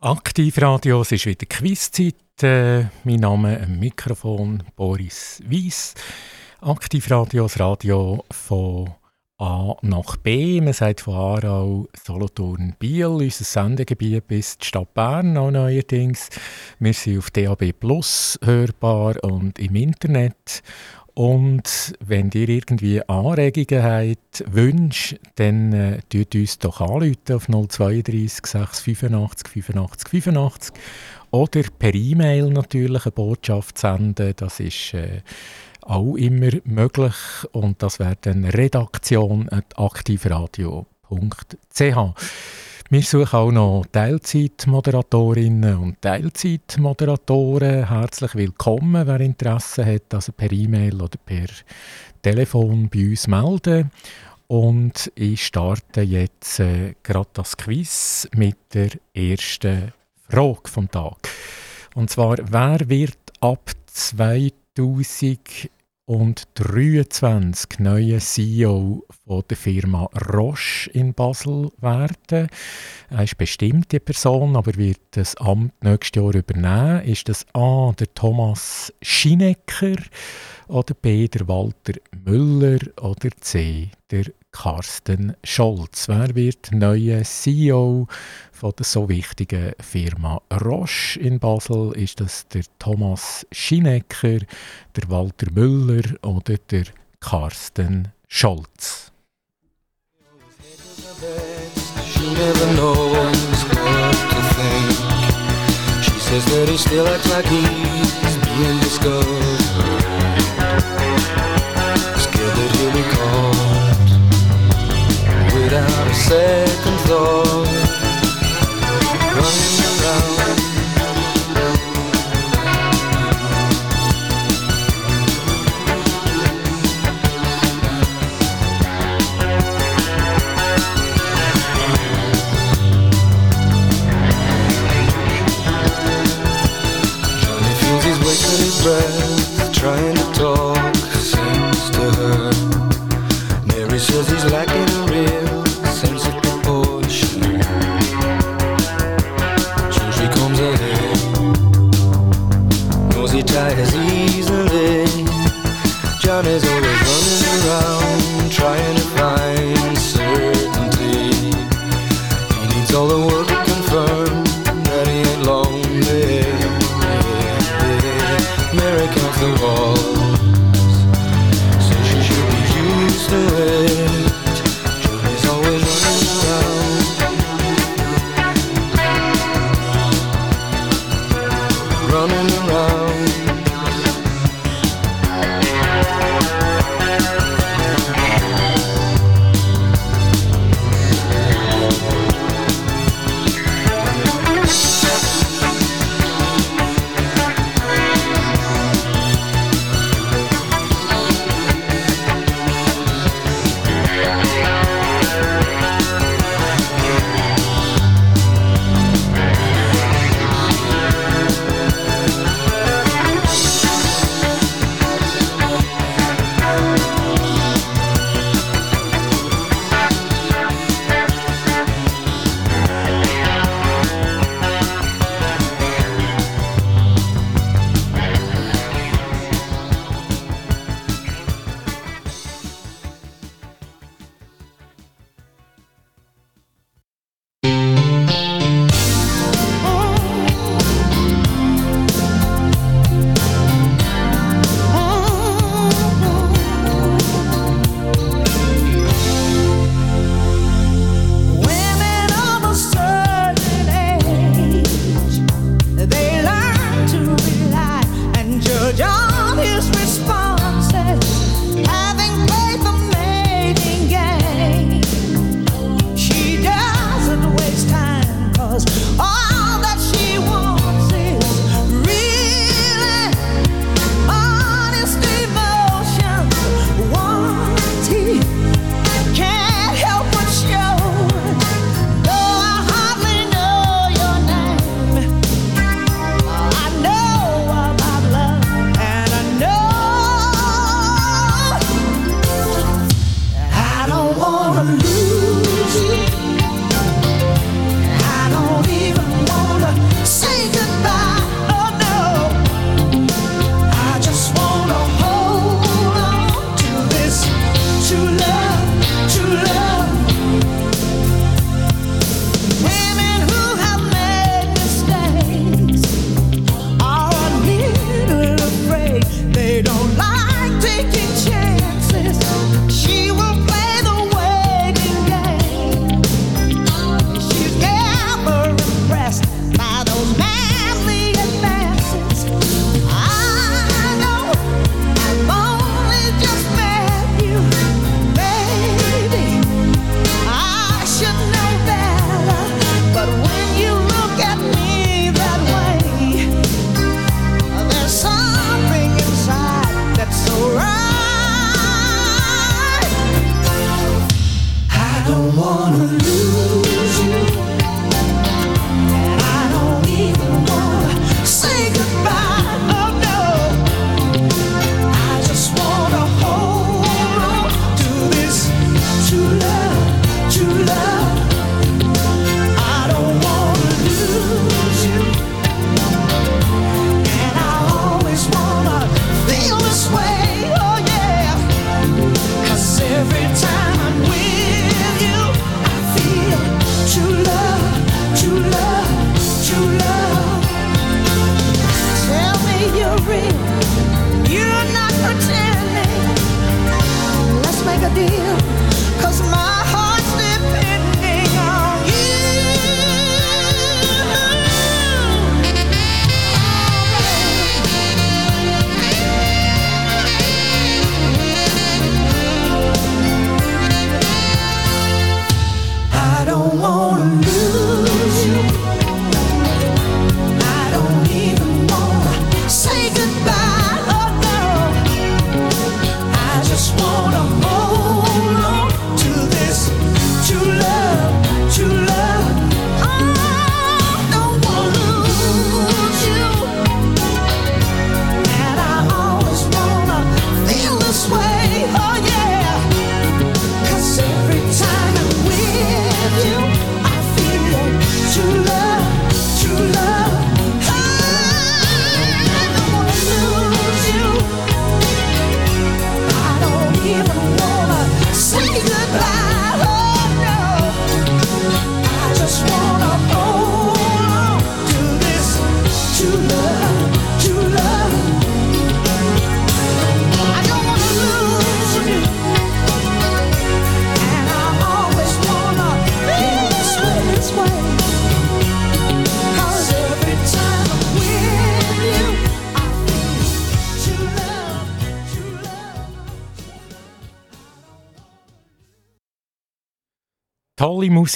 Aktivradio, es ist wieder Quizzeit. Äh, mein Name am Mikrofon Boris Weiss. Aktivradio, das Radio von A nach B. Man sagt von Aarau, Solothurn, Biel, unser Sendegebiet bis die Stadt Bern auch neuerdings. Wir sind auf DAB Plus hörbar und im Internet. Und wenn ihr irgendwie Anregungen habt, Wünsche, dann äh, tut uns doch anrufen auf 032 685 85 85 oder per E-Mail natürlich eine Botschaft senden. Das ist äh, auch immer möglich und das wäre dann redaktion.aktivradio.ch. Wir suchen auch noch Teilzeitmoderatorinnen und Teilzeitmoderatoren. Herzlich willkommen, wer Interesse hat, also per E-Mail oder per Telefon bei uns melden. Und ich starte jetzt äh, gerade das Quiz mit der ersten Frage vom Tag. Und zwar, wer wird ab 2000 und 23 neue CEO von der Firma Roche in Basel werden. Er ist bestimmt die Person, aber wird das Amt nächstes Jahr übernehmen. Ist das A. der Thomas Schinecker oder B. der Walter Müller oder C. der Carsten Scholz. Wer wird neuer CEO von der so wichtigen Firma Roche in Basel? Ist das der Thomas Schinecker, der Walter Müller oder der Carsten Scholz? Says that he still acts like he's being discovered. Second thought.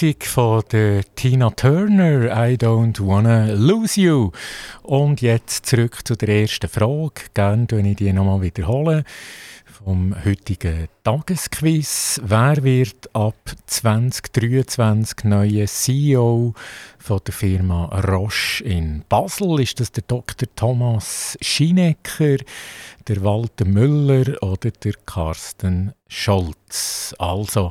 Musik von der Tina Turner, I Don't Wanna Lose You. Und jetzt zurück zu der ersten Frage. Gerne wiederhole ich die nochmal wiederholen vom heutigen Tagesquiz. Wer wird ab 2023 neuer CEO von der Firma Roche in Basel? Ist das der Dr. Thomas Schinecker, der Walter Müller oder der Carsten Scholz? Also,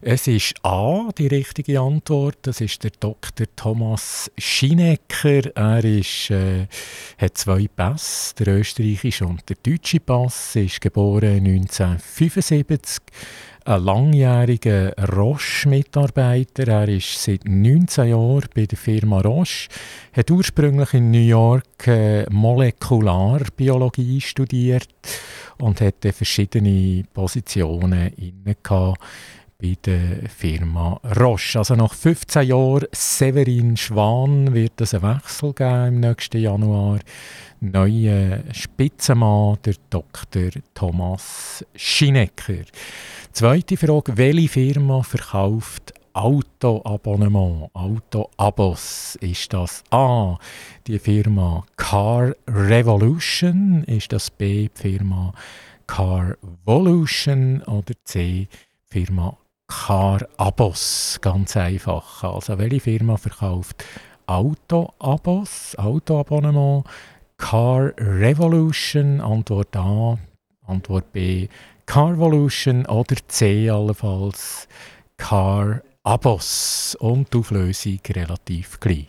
es ist A, die richtige Antwort. Das ist der Dr. Thomas Schinecker. Er ist, äh, hat zwei Pässe, der österreichische und der deutsche Pass. Er ist geboren 1975 ein langjähriger Roche-Mitarbeiter. Er ist seit 19 Jahren bei der Firma Roche, hat ursprünglich in New York äh, Molekularbiologie studiert und hat verschiedene Positionen inne bei der Firma Roche. Also nach 15 Jahren Severin Schwan wird es einen Wechsel geben im nächsten Januar. Neuer Spitzenmann, der Dr. Thomas Schinecker. Zweite Frage, welche Firma verkauft Autoabonnement, Autoabos? Ist das A, die Firma Car Revolution? Ist das B, die Firma Car Volution? Oder C, Firma Car Abos? Ganz einfach. Also, welche Firma verkauft Autoabos, Autoabonnement? Car Revolution? Antwort A. Antwort B. Carvolution oder C allenfalls Car Abos und die Auflösung relativ gleich.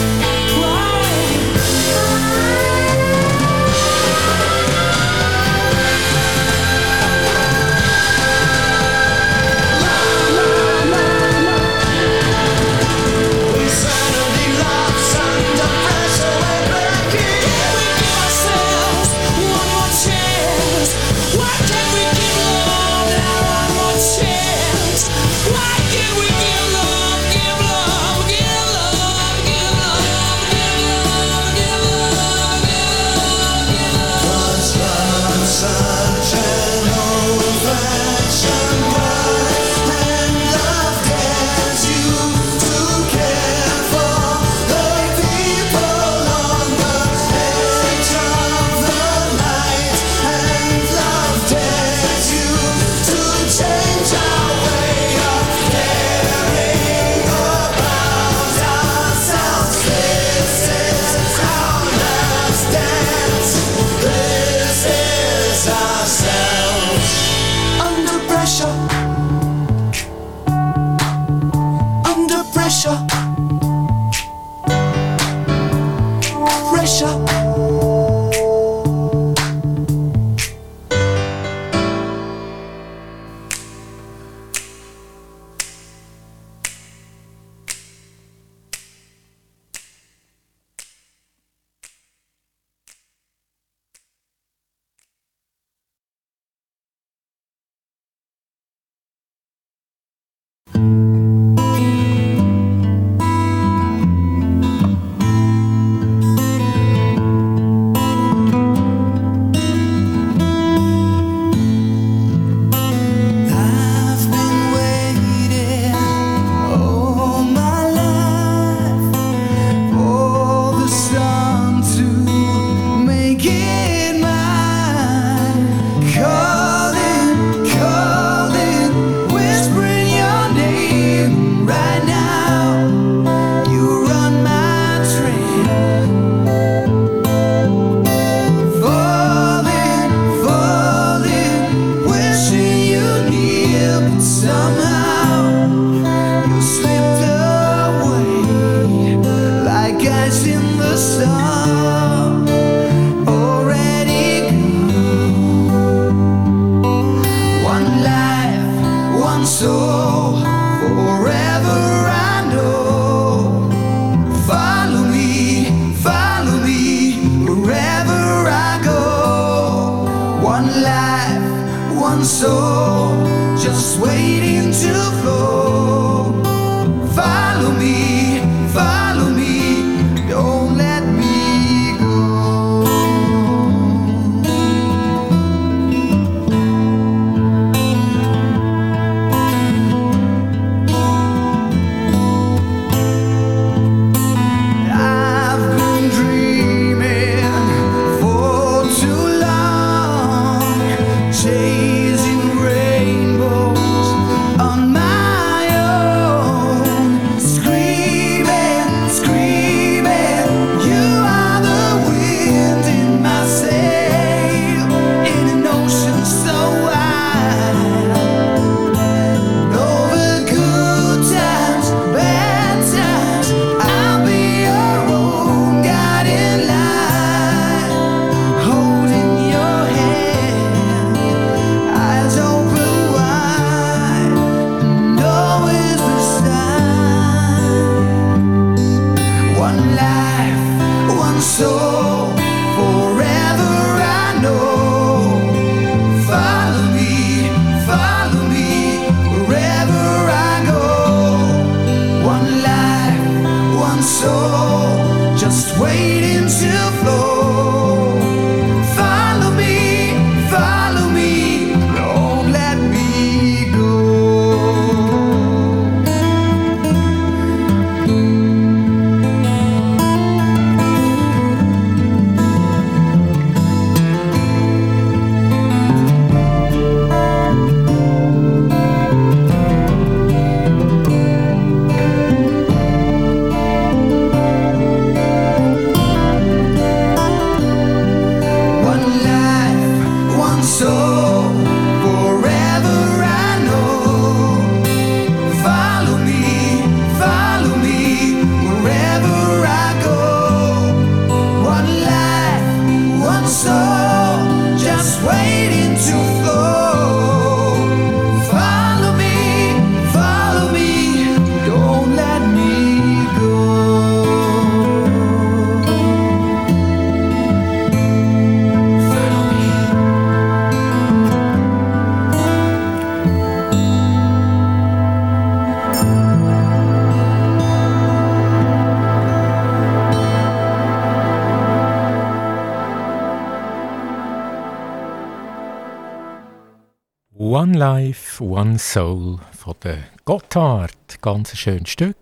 Life, One Soul von der Gotthard. Ganz ein schönes Stück.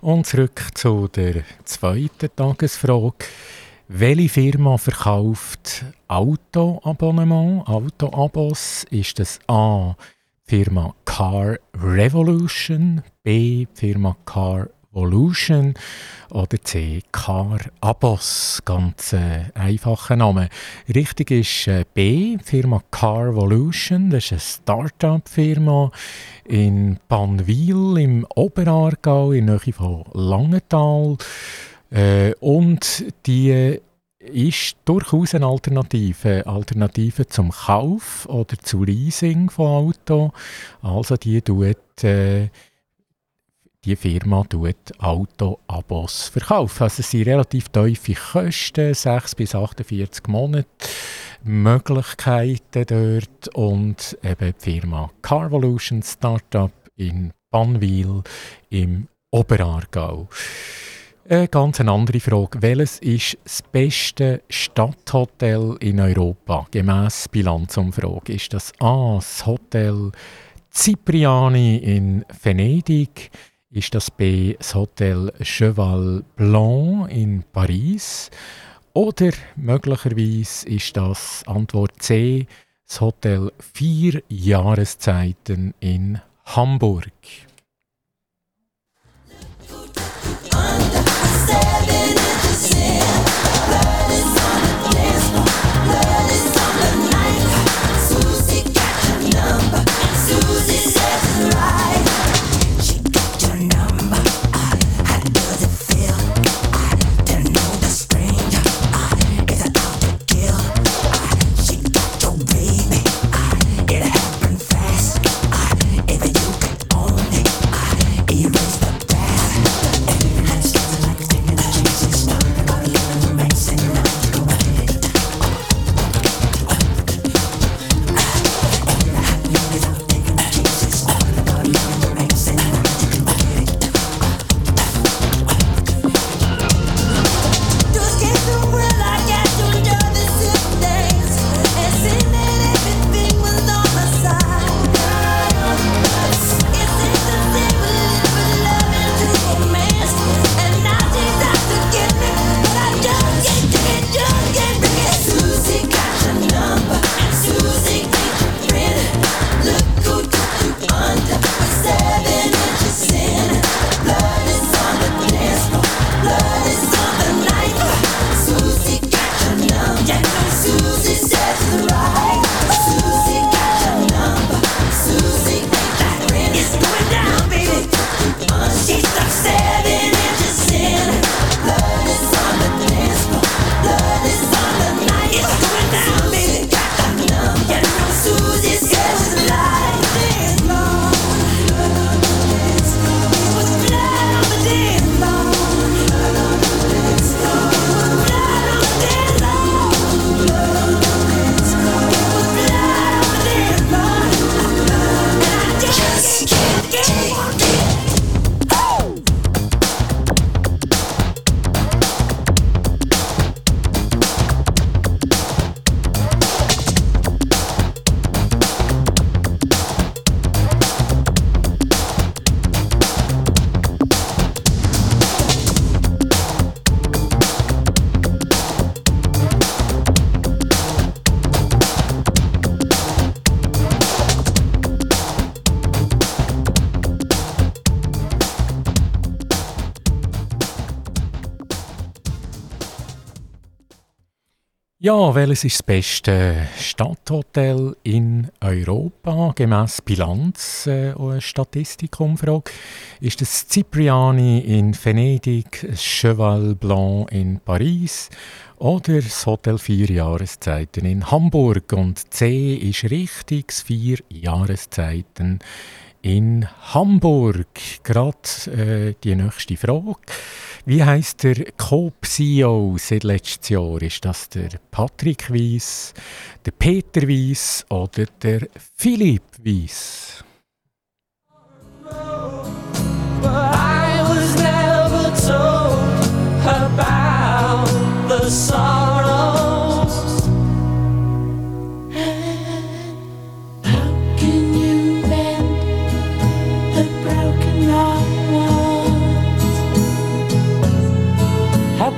Und zurück zu der zweiten Tagesfrage. Welche Firma verkauft Autoabonnement, Autoabos? Ist das A. Firma Car Revolution, B. Firma Car Evolution oder C. Car Abos, ganz äh, einfacher Name. Richtig ist äh, B, Firma Car Evolution, das ist eine Start-up-Firma in Panwil im Oberaargau in der Nähe von Langenthal. Äh, und die ist durchaus eine Alternative. Alternative zum Kauf oder zu Leasing von Auto. Also die tut äh, die Firma tut Auto-Abos verkaufen. Also es sind relativ tiefe Kosten, 6 bis 48 Monate Möglichkeiten dort und eben die Firma Carvolution Startup in Bannwil im Oberaargau. Eine ganz andere Frage. Welches ist das beste Stadthotel in Europa gemäss Bilanzumfrage? Ist das A, das Hotel Cipriani in Venedig? Ist das B das Hotel Cheval Blanc in Paris oder möglicherweise ist das Antwort C das Hotel Vier Jahreszeiten in Hamburg. Ja, welches ist das beste Stadthotel in Europa gemäß Bilanz äh, Statistikumfrage? Ist das Cipriani in Venedig, Cheval Blanc in Paris oder das Hotel Vier Jahreszeiten in Hamburg? Und C ist richtig, das Vier Jahreszeiten in Hamburg. Gerade äh, die nächste Frage. Wie heißt der Coop-CEO seit letztes Jahr? Ist das der Patrick Weiss, der Peter Weiss oder der Philipp Weiss? I was never told about the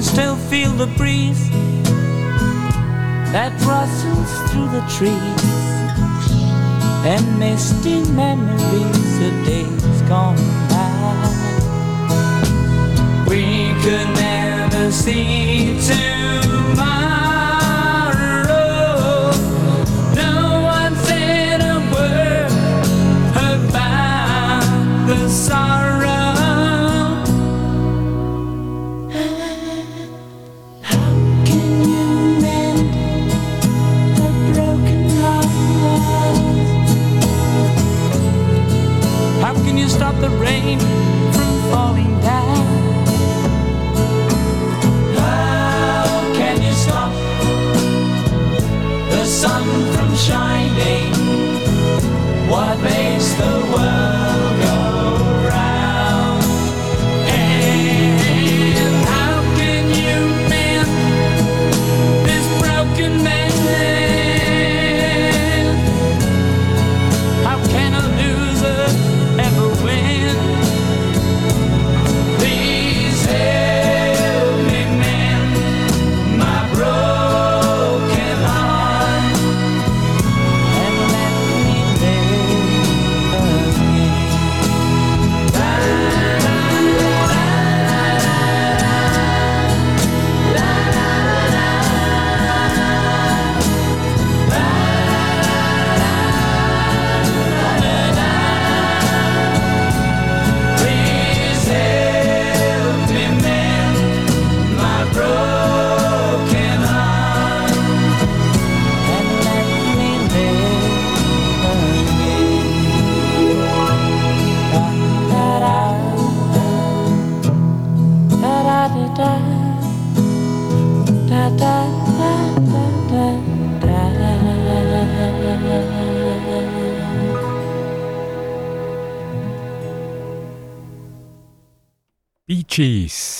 can still feel the breeze that rustles through the trees and misty memories of days gone by. We could never see.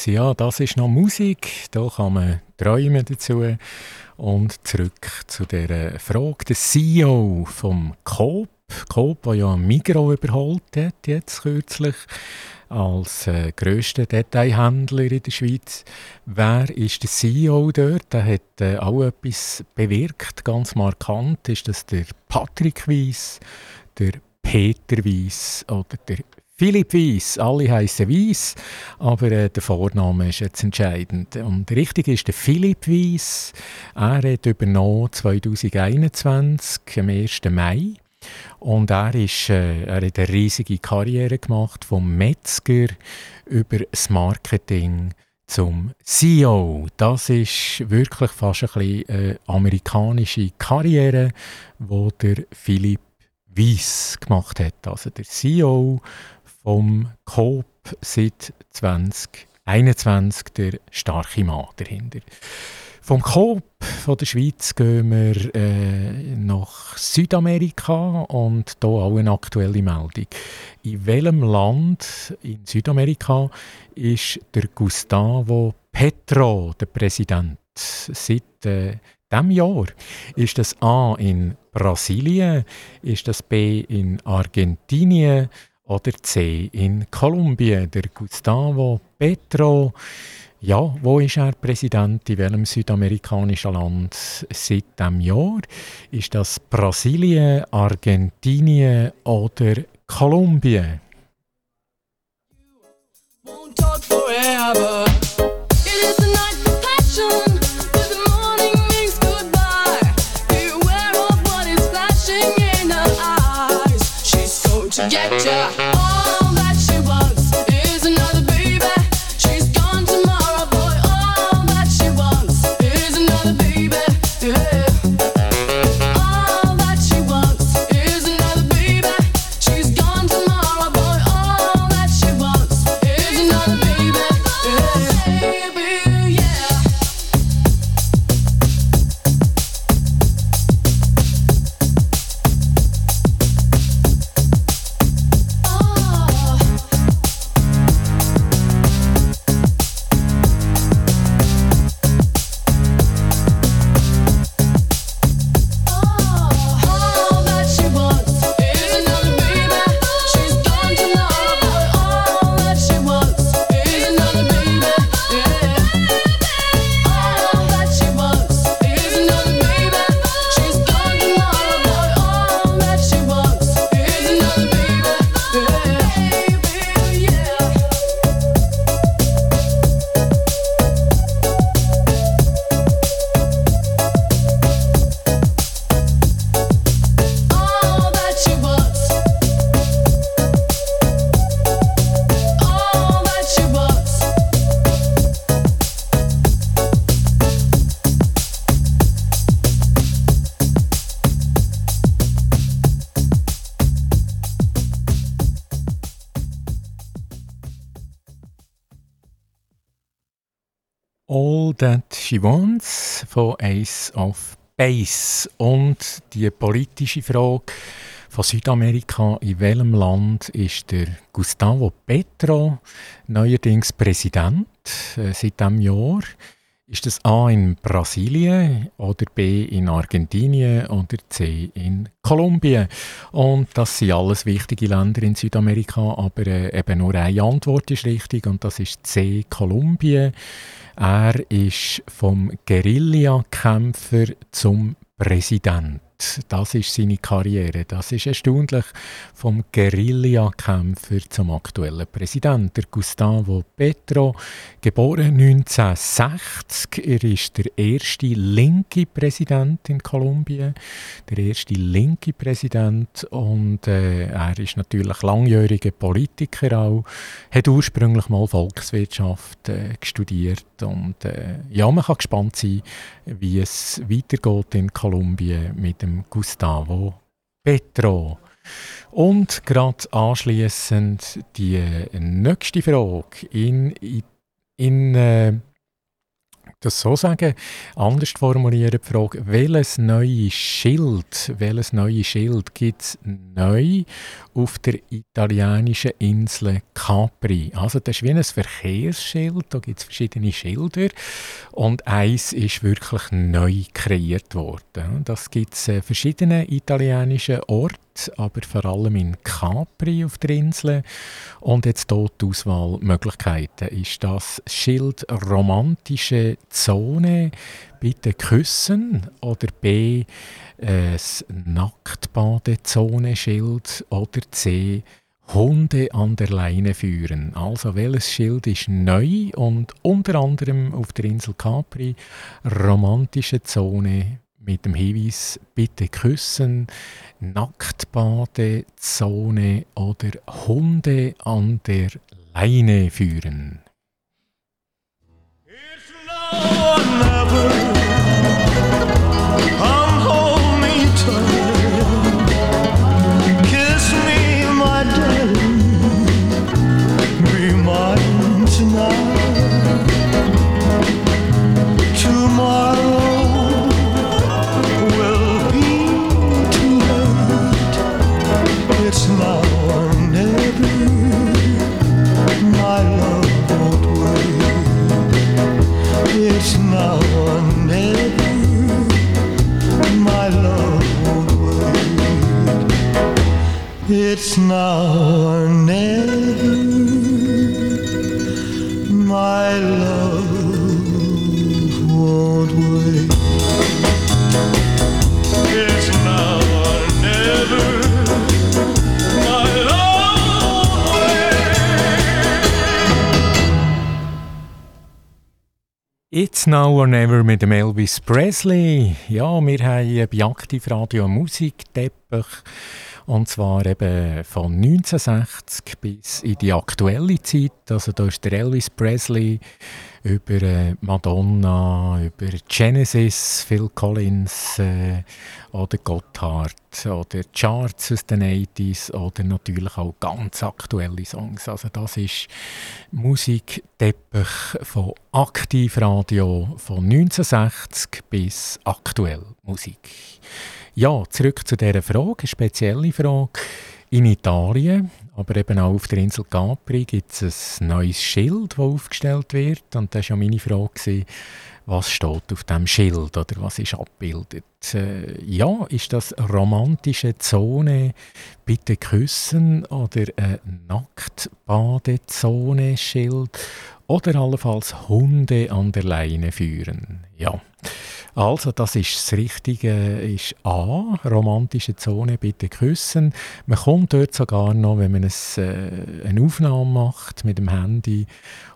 Ja, das ist noch Musik, da kann man träumen dazu. Und zurück zu der Frage, der CEO vom Coop, Coop, der ja Migro überholt hat, jetzt kürzlich, als äh, grösster Detailhändler in der Schweiz. Wer ist der CEO dort? Der hat äh, auch etwas bewirkt, ganz markant. Ist das der Patrick Weiss, der Peter Weiss oder der Philipp Weiss, alle heißen Weiss, aber äh, der Vorname ist jetzt entscheidend. Und richtig ist der Philipp Weiss. Er hat übernommen 2021, am 1. Mai. Und er, ist, äh, er hat eine riesige Karriere gemacht, vom Metzger über das Marketing zum CEO. Das ist wirklich fast ein bisschen äh, amerikanische Karriere, wo der Philipp Weiss gemacht hat. Also der CEO vom Coop seit 2021 der starke Mann dahinter. Vom Coop von der Schweiz gehen wir äh, nach Südamerika und hier auch eine aktuelle Meldung. In welchem Land in Südamerika ist der Gustavo Petro der Präsident? Seit äh, diesem Jahr ist das A in Brasilien, ist das B in Argentinien oder C in Kolumbien. Der Gustavo Petro ja, wo ist er Präsident? In welchem südamerikanischen Land seit diesem Jahr? Ist das Brasilien, Argentinien oder Kolumbien? Get ya. She Wants von Ace of Base. Und die politische Frage von Südamerika, in welchem Land ist der Gustavo Petro neuerdings Präsident äh, seit diesem Jahr? Ist das A in Brasilien oder B in Argentinien oder C in Kolumbien? Und das sind alles wichtige Länder in Südamerika, aber äh, eben nur eine Antwort ist richtig und das ist C, Kolumbien. Er ist vom Guerillakämpfer zum Präsident. Das ist seine Karriere. Das ist erstaunlich. Vom Guerillakämpfer zum aktuellen Präsidenten. Gustavo Petro, geboren 1960. Er ist der erste linke Präsident in Kolumbien. Der erste linke Präsident. Und äh, er ist natürlich langjähriger Politiker auch. Hat ursprünglich mal Volkswirtschaft äh, studiert. Und äh, ja, man kann gespannt sein, wie es weitergeht in Kolumbien mit dem dem Gustavo Petro. Und gerade anschließend die nächste Frage in, in, in äh, das so sagen, anders formulieren die Frage, welches neue Schild, welches neue Schild gibt es neu auf der italienischen Insel Capri? Also das ist wie ein Verkehrsschild, da gibt es verschiedene Schilder und eins ist wirklich neu kreiert worden. Das gibt es äh, verschiedene italienische Orte aber vor allem in Capri auf der Insel. Und jetzt hier die Auswahlmöglichkeiten. Ist das Schild romantische Zone, bitte küssen oder B, äh, das Nacktbadezone-Schild oder C, Hunde an der Leine führen. Also welches Schild ist neu und unter anderem auf der Insel Capri romantische Zone mit dem Hinweis bitte küssen, Nacktbadezone oder Hunde an der Leine führen. Now or Never mit dem Elvis Presley. Ja, wir haben bei Aktivradio einen Musikteppich. Und zwar eben von 1960 bis in die aktuelle Zeit. Also da ist der Elvis Presley über äh, Madonna, über Genesis, Phil Collins äh, oder Gotthard oder Charts aus den 80s oder natürlich auch ganz aktuelle Songs. Also das ist Musikteppich von Aktivradio von 1960 bis aktuell Musik. Ja, zurück zu dieser Frage, eine spezielle Frage. In Italien aber eben auch auf der Insel Capri gibt es ein neues Schild, das aufgestellt wird. Und das war ja meine Frage, was steht auf dem Schild oder was ist abgebildet. Äh, ja, ist das romantische Zone bitte küssen oder ein Nacktbadezone-Schild oder allenfalls Hunde an der Leine führen? Ja. Also, das ist das Richtige, ist A, romantische Zone, bitte küssen. Man kommt dort sogar noch, wenn man es, äh, eine Aufnahme macht mit dem Handy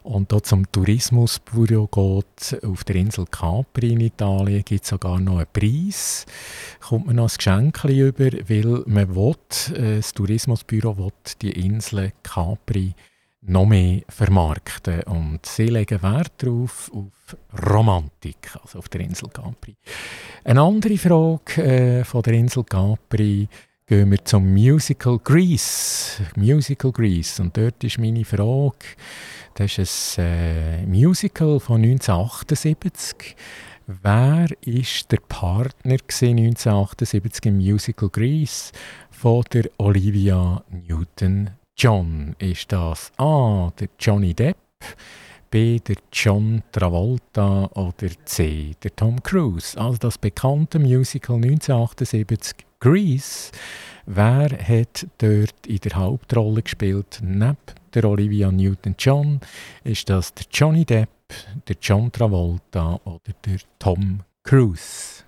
und dort zum Tourismusbüro geht, auf der Insel Capri in Italien, gibt es sogar noch einen Preis. Kommt man noch ein Geschenk über, weil man will, äh, das Tourismusbüro will die Insel Capri noch mehr vermarkten. Und sie legen Wert darauf, auf Romantik, also auf der Insel Capri. Eine andere Frage äh, von der Insel Capri gehen wir zum Musical Grease. Musical Grease. Und dort ist meine Frage, das ist ein äh, Musical von 1978. Wer ist der Partner 1978 im Musical Grease von der Olivia Newton John ist das A. der Johnny Depp, B. der John Travolta oder C. der Tom Cruise. Also das bekannte Musical 1978 Grease. Wer hat dort in der Hauptrolle gespielt? Neben der Olivia Newton-John ist das der Johnny Depp, der John Travolta oder der Tom Cruise.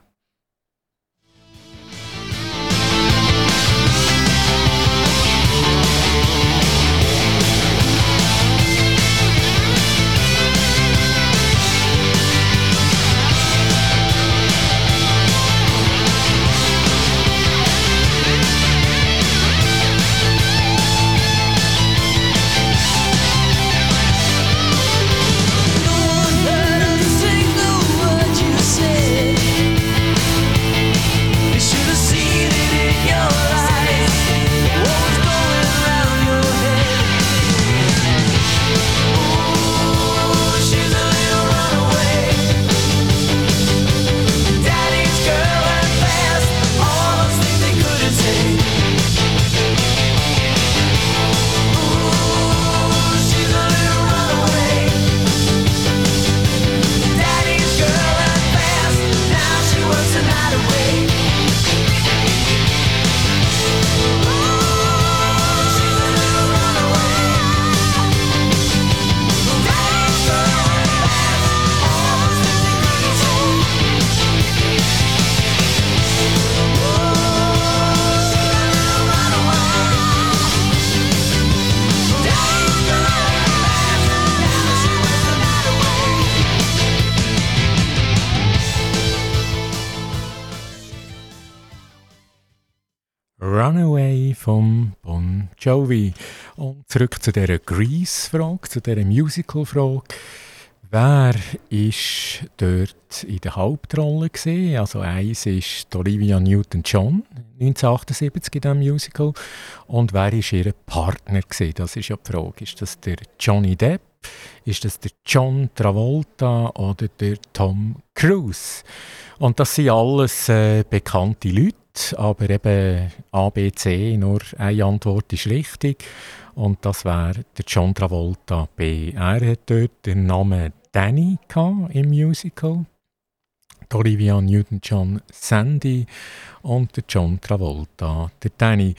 Jovi. Und zurück zu dieser Grease-Frage, zu dieser Musical-Frage. Wer war dort in der Hauptrolle? Gewesen? Also eins ist Olivia Newton-John, 1978 in diesem Musical. Und wer war ihr Partner? Gewesen? Das ist ja die Frage. Ist das der Johnny Depp? Ist das der John Travolta oder der Tom Cruise? Und das sind alles äh, bekannte Leute Aber eben ABC, nur eine Antwort ist richtig. Und das wäre der John Travolta B. Er hat dort den Namen Danny im Musical. Die Olivia Newton-John Sandy und der John Travolta. Der Danny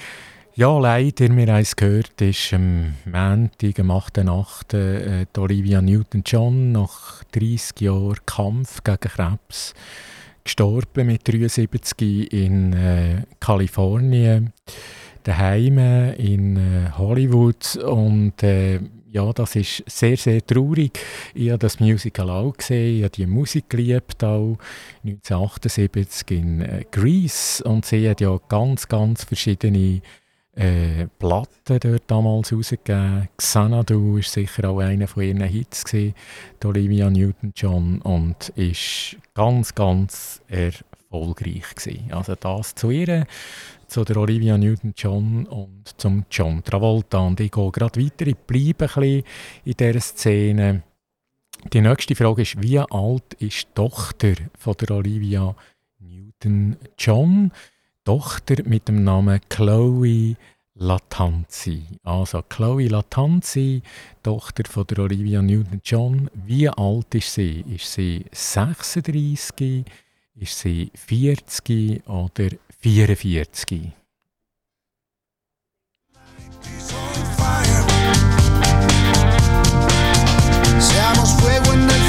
ja, leider, wir haben es gehört, ist am Montag, am 8.8. Äh, Olivia Newton-John nach 30 Jahren Kampf gegen Krebs gestorben mit 73 in äh, Kalifornien, daheim in äh, Hollywood. Und äh, ja, das ist sehr, sehr traurig. Ich habe das Musical auch gesehen, ich habe die Musik geliebt, auch. 1978 in äh, Greece. Und sie hat ja ganz, ganz verschiedene äh, Platten dort damals rausgegeben. Xanadu war sicher auch einer von ihren Hits, gewesen, Olivia Newton-John, und ist ganz, ganz erfolgreich gewesen. Also das zu ihr, zu der Olivia Newton-John und zum John Travolta. Und ich gehe gerade weiter, ich bleibe ein bisschen in dieser Szene. Die nächste Frage ist, wie alt ist die Tochter von der Olivia Newton-John? Tochter mit dem Namen Chloe Latanzi. Also Chloe Latanzi, Tochter von der Olivia Newton-John. Wie alt ist sie? Ist sie 36? Ist sie 40 oder 44? Seamos fuego en el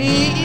y,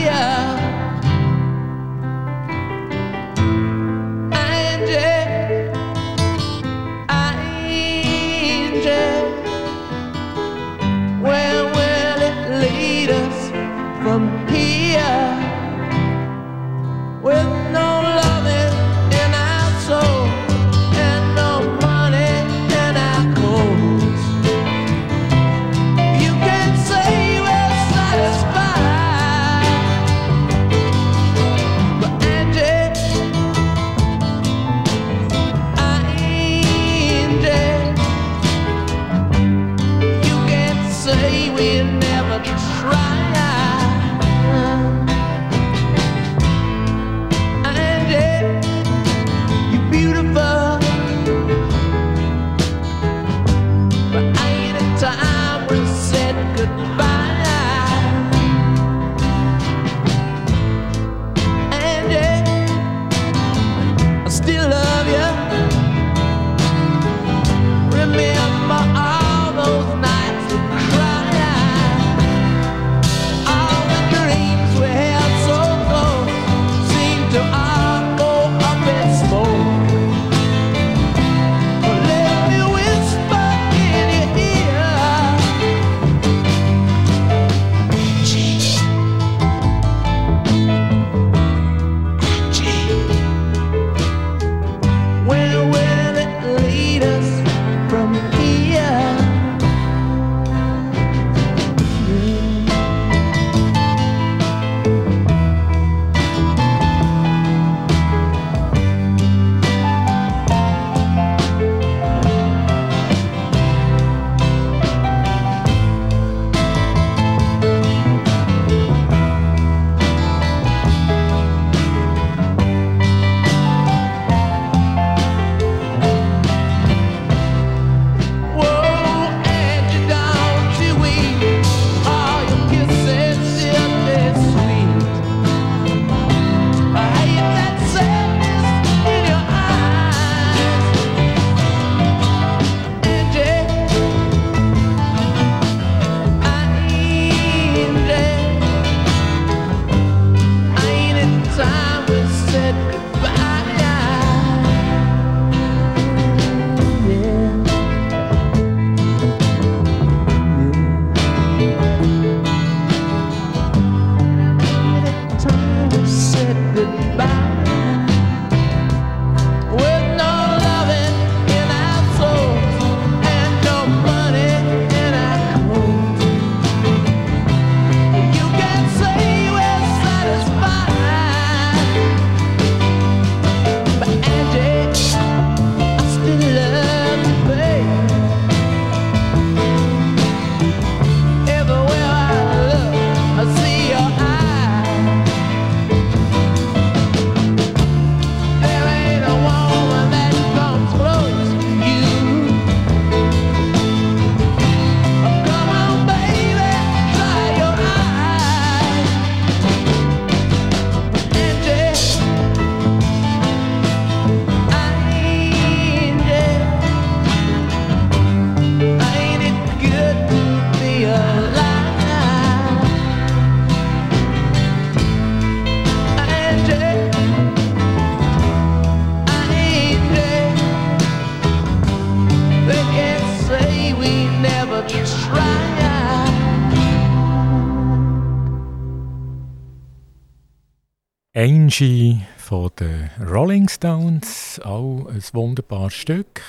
Angie von den Rolling Stones, auch ein wunderbares Stück.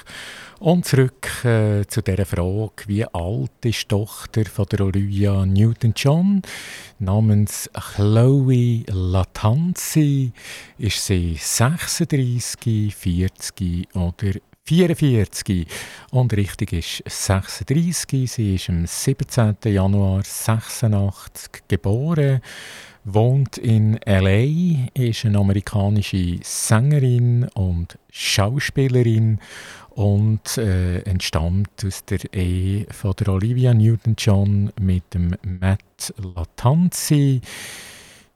Und zurück äh, zu der Frage, wie alt ist die Tochter von der Olivia Newton-John? Namens Chloe Latanzi ist sie 36, 40 oder 44. Und richtig ist 36. Sie ist am 17. Januar 86 geboren wohnt in LA, ist eine amerikanische Sängerin und Schauspielerin und äh, entstammt aus der Ehe von der Olivia Newton-John mit dem Matt Latanzi.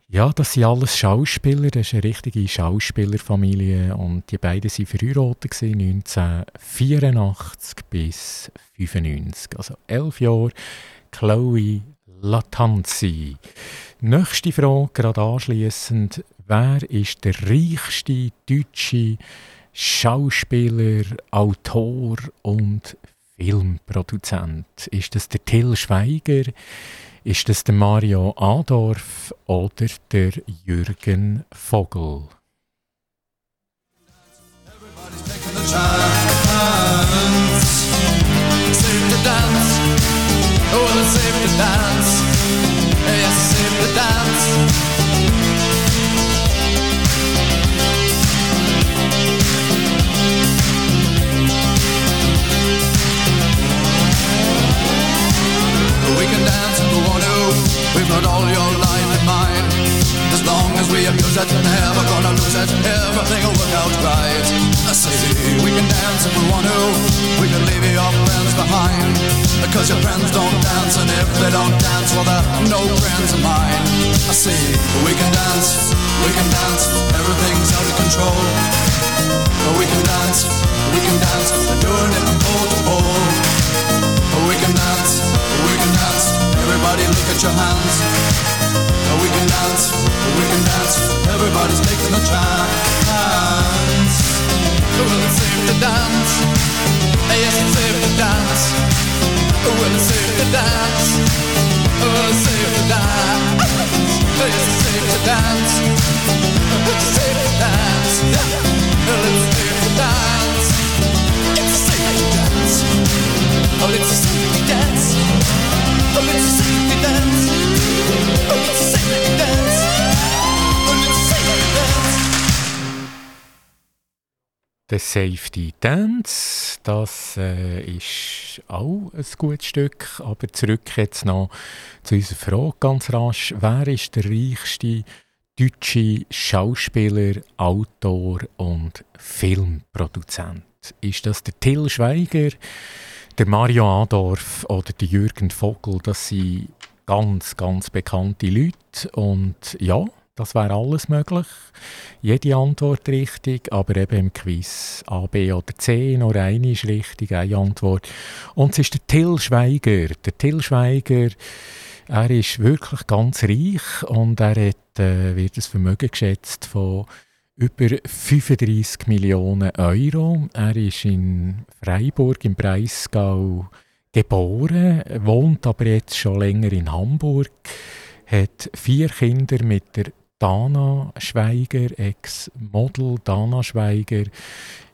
Ja, das sind alles Schauspieler, das ist eine richtige Schauspielerfamilie und die beiden waren verheiratet 1984 bis 1995, also elf Jahre. Chloe Latanzi. Nächste Frage, gerade anschließend. Wer ist der reichste deutsche Schauspieler, Autor und Filmproduzent? Ist das der Till Schweiger? Ist das der Mario Adorf oder der Jürgen Vogel? Everybody's taking the chance. Save the dance. sempre dance. Yes, I sempre dance. We can dance in the water We've got all your love. As long as we abuse it, never gonna lose it. Everything will work out right. I say we can dance if we want to. We can leave your friends behind. Because your friends don't dance, and if they don't dance, well, they're no friends of mine. I say we can dance, we can dance. Everything's out of control. We can dance, we can dance. They're doing it pole to pole. We can dance, we can dance. Everybody look at your hands. We can dance, we can dance. Everybody's taking a chance. Safe to dance. Yes, it's safe to dance. Safe to dance. It's safe to dance. Yes, it's safe to dance. It's safe to dance. Dance. Der Safety Dance, das äh, ist auch ein gutes Stück. Aber zurück jetzt noch zu unserer Frage ganz rasch. Wer ist der reichste deutsche Schauspieler, Autor und Filmproduzent? Ist das der Till Schweiger, der Mario Adorf oder der Jürgen Vogel? Das sind ganz, ganz bekannte Leute. Und ja, das wäre alles möglich. Jede Antwort richtig, aber eben im Quiz A, B oder C nur eine ist richtig, eine Antwort. Und es ist der Till Schweiger. Der Till Schweiger, er ist wirklich ganz reich und er hat, äh, wird das Vermögen geschätzt von über 35 Millionen Euro. Er ist in Freiburg im Breisgau geboren, wohnt aber jetzt schon länger in Hamburg, hat vier Kinder mit der Dana Schweiger, Ex-Model Dana Schweiger,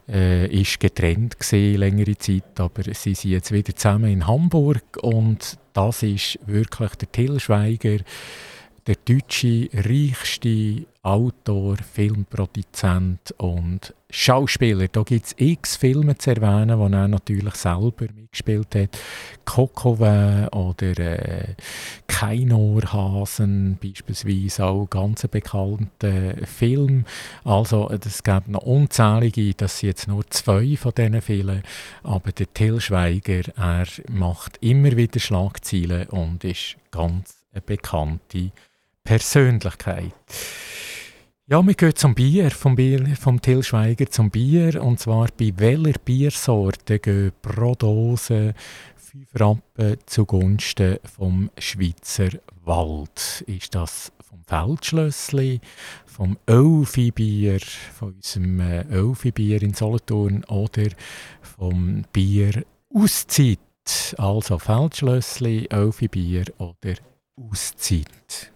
äh, ist getrennt gesehen längere Zeit, aber sie sind jetzt wieder zusammen in Hamburg und das ist wirklich der Till Schweiger, der deutsche reichste Autor, Filmproduzent und Schauspieler. Da gibt es x Filme zu erwähnen, wo er natürlich selber mitgespielt hat. Kokowä oder äh, Keinohrhasen beispielsweise auch ganz bekannte Film. Also es gibt noch unzählige, das sind jetzt nur zwei von diesen Filmen, aber der Till Schweiger, er macht immer wieder Schlagzeilen und ist ganz eine bekannte Persönlichkeit. Ja, wir gehen zum Bier, vom, Bier, vom Till Schweiger zum Bier. Und zwar bei welcher Biersorte gehen pro Dose 5 Rappen zugunsten vom Schweizer Wald? Ist das vom Feldschlössli, vom Ölfi-Bier, von unserem äh, Ölfi-Bier in Solothurn oder vom Bier Auszeit? Also Feldschlössli, Ölfi-Bier oder Auszeit?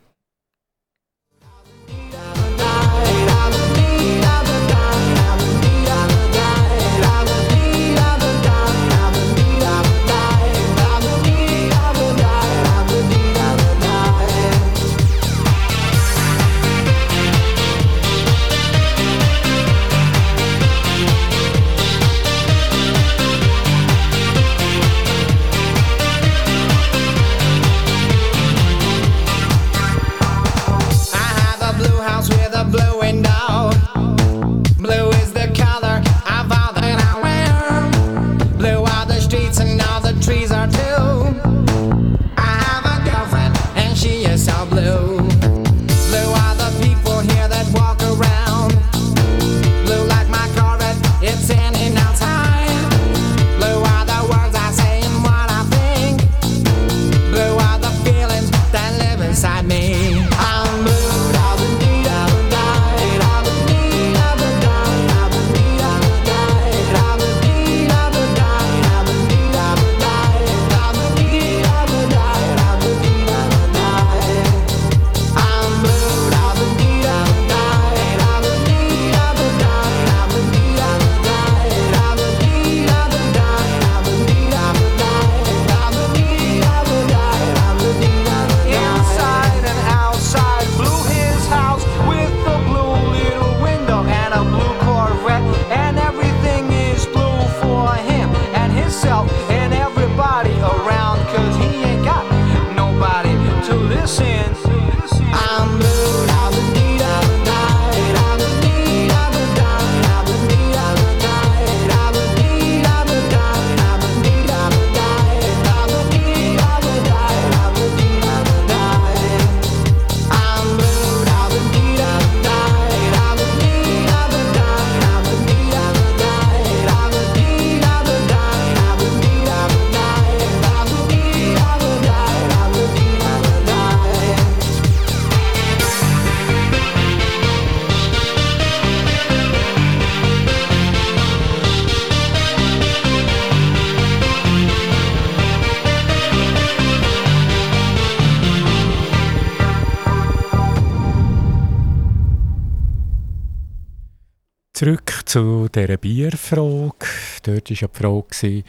Dieser Bierfrage. Dort war ja die Frage,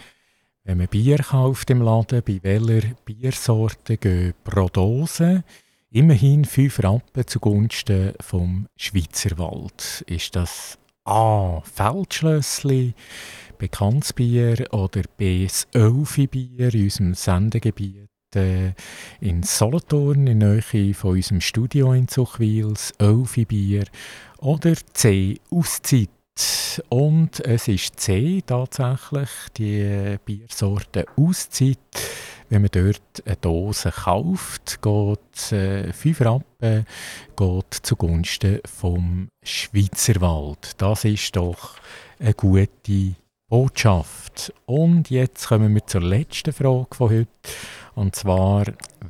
wenn man Bier kauft im Laden, bei welcher Biersorte gehen pro Dose? Immerhin 5 Rappen zugunsten vom Schweizer Wald. Ist das A. Feldschlössli, bekanntes Bier, oder B. das Ölfi-Bier in unserem Sendegebiet äh, in Solothurn, in Nähe von unserem Studio in Zuchwil, das Ölfi-Bier, oder C. Auszeit und es ist C tatsächlich, die Biersorte Auszeit. Wenn man dort eine Dose kauft, geht äh, 5 Rappen geht zugunsten vom Schweizer Wald. Das ist doch eine gute Botschaft. Und jetzt kommen wir zur letzten Frage von heute. Und zwar,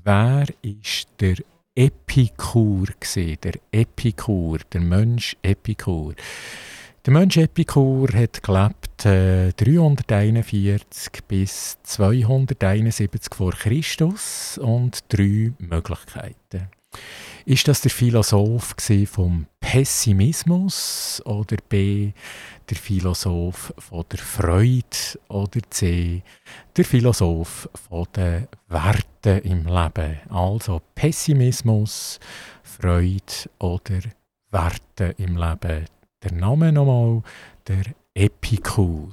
wer ist der Epikur gewesen? Der Epikur, der Mensch Epikur. Der Mensch Epikur hat gelebt äh, 341 bis 271 vor Christus und drei Möglichkeiten. Ist das der Philosoph vom Pessimismus oder B der Philosoph von der Freude oder C der Philosoph von den Werten im Leben? Also Pessimismus, Freude oder Werte im Leben. Der Name nochmal, der Epikur.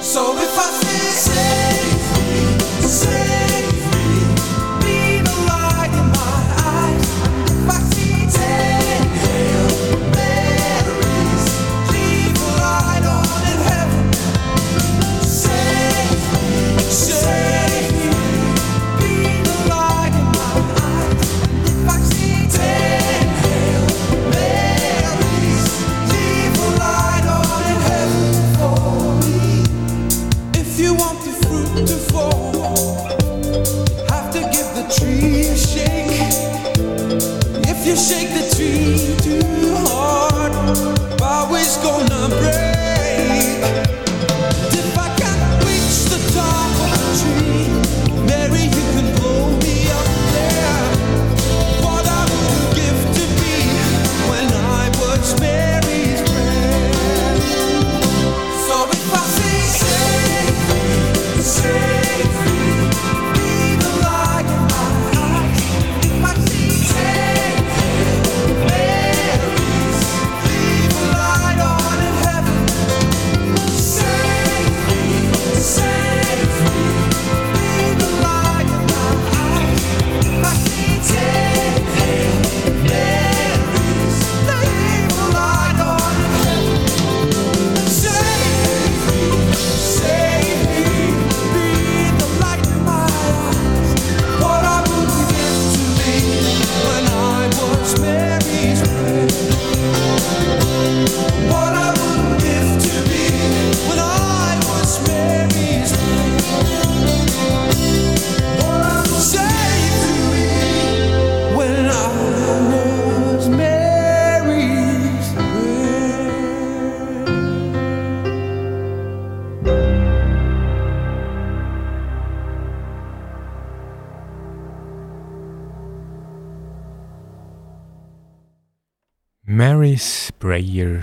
So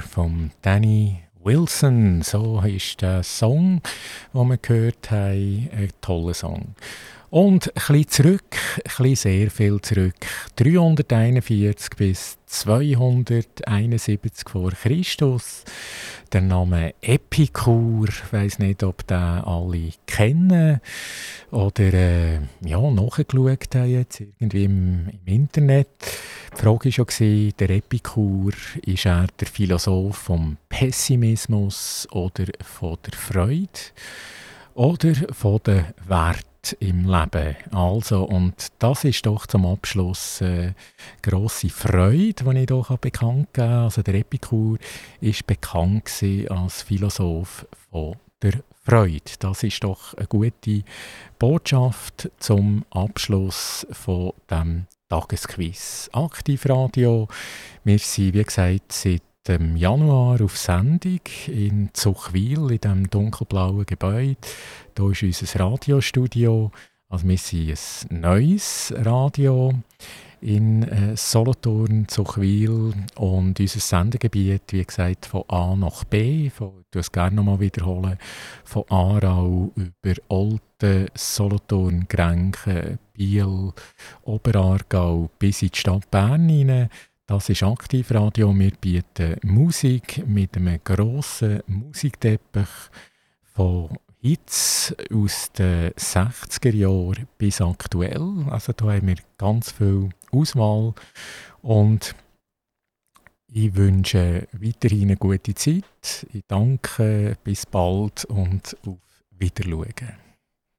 von Danny Wilson. So ist der Song, den wir gehört haben. Ein toller Song. Und ein zurück, ein sehr viel zurück. 341 bis 271 vor Christus. Der Name Epikur, ich weiss nicht, ob den alle kennen oder äh, ja, nachgeschaut haben jetzt irgendwie im, im Internet. Die Frage war schon, der Epikur, ist er der Philosoph vom Pessimismus oder von der Freude oder von der Wert im Leben. Also, und das ist doch zum Abschluss äh, grosse Freude, die ich hier bekannt geben kann. Also der Epikur ist bekannt als Philosoph von der Freude. Das ist doch eine gute Botschaft zum Abschluss von dem Tagesquiz. Aktivradio. Wir sind, wie gesagt, seit dem Januar auf Sendung in Zuchwil, in diesem dunkelblauen Gebäude. Hier ist unser Radiostudio. Also wir sind ein neues Radio in äh, Solothurn, Zuchwil und unser Sendegebiet, wie gesagt, von A nach B, von, ich es gerne nochmal wiederholen, von Aarau über Olten, Solothurn, Grenken, Biel, Oberaargau bis in die Stadt Bern hinein. Das ist Aktivradio. Wir bieten Musik mit einem grossen Musikteppich von Hits aus den 60er Jahren bis aktuell. Also da haben wir ganz viel Auswahl und ich wünsche weiterhin eine gute Zeit. Ich danke, bis bald und auf Wiedersehen.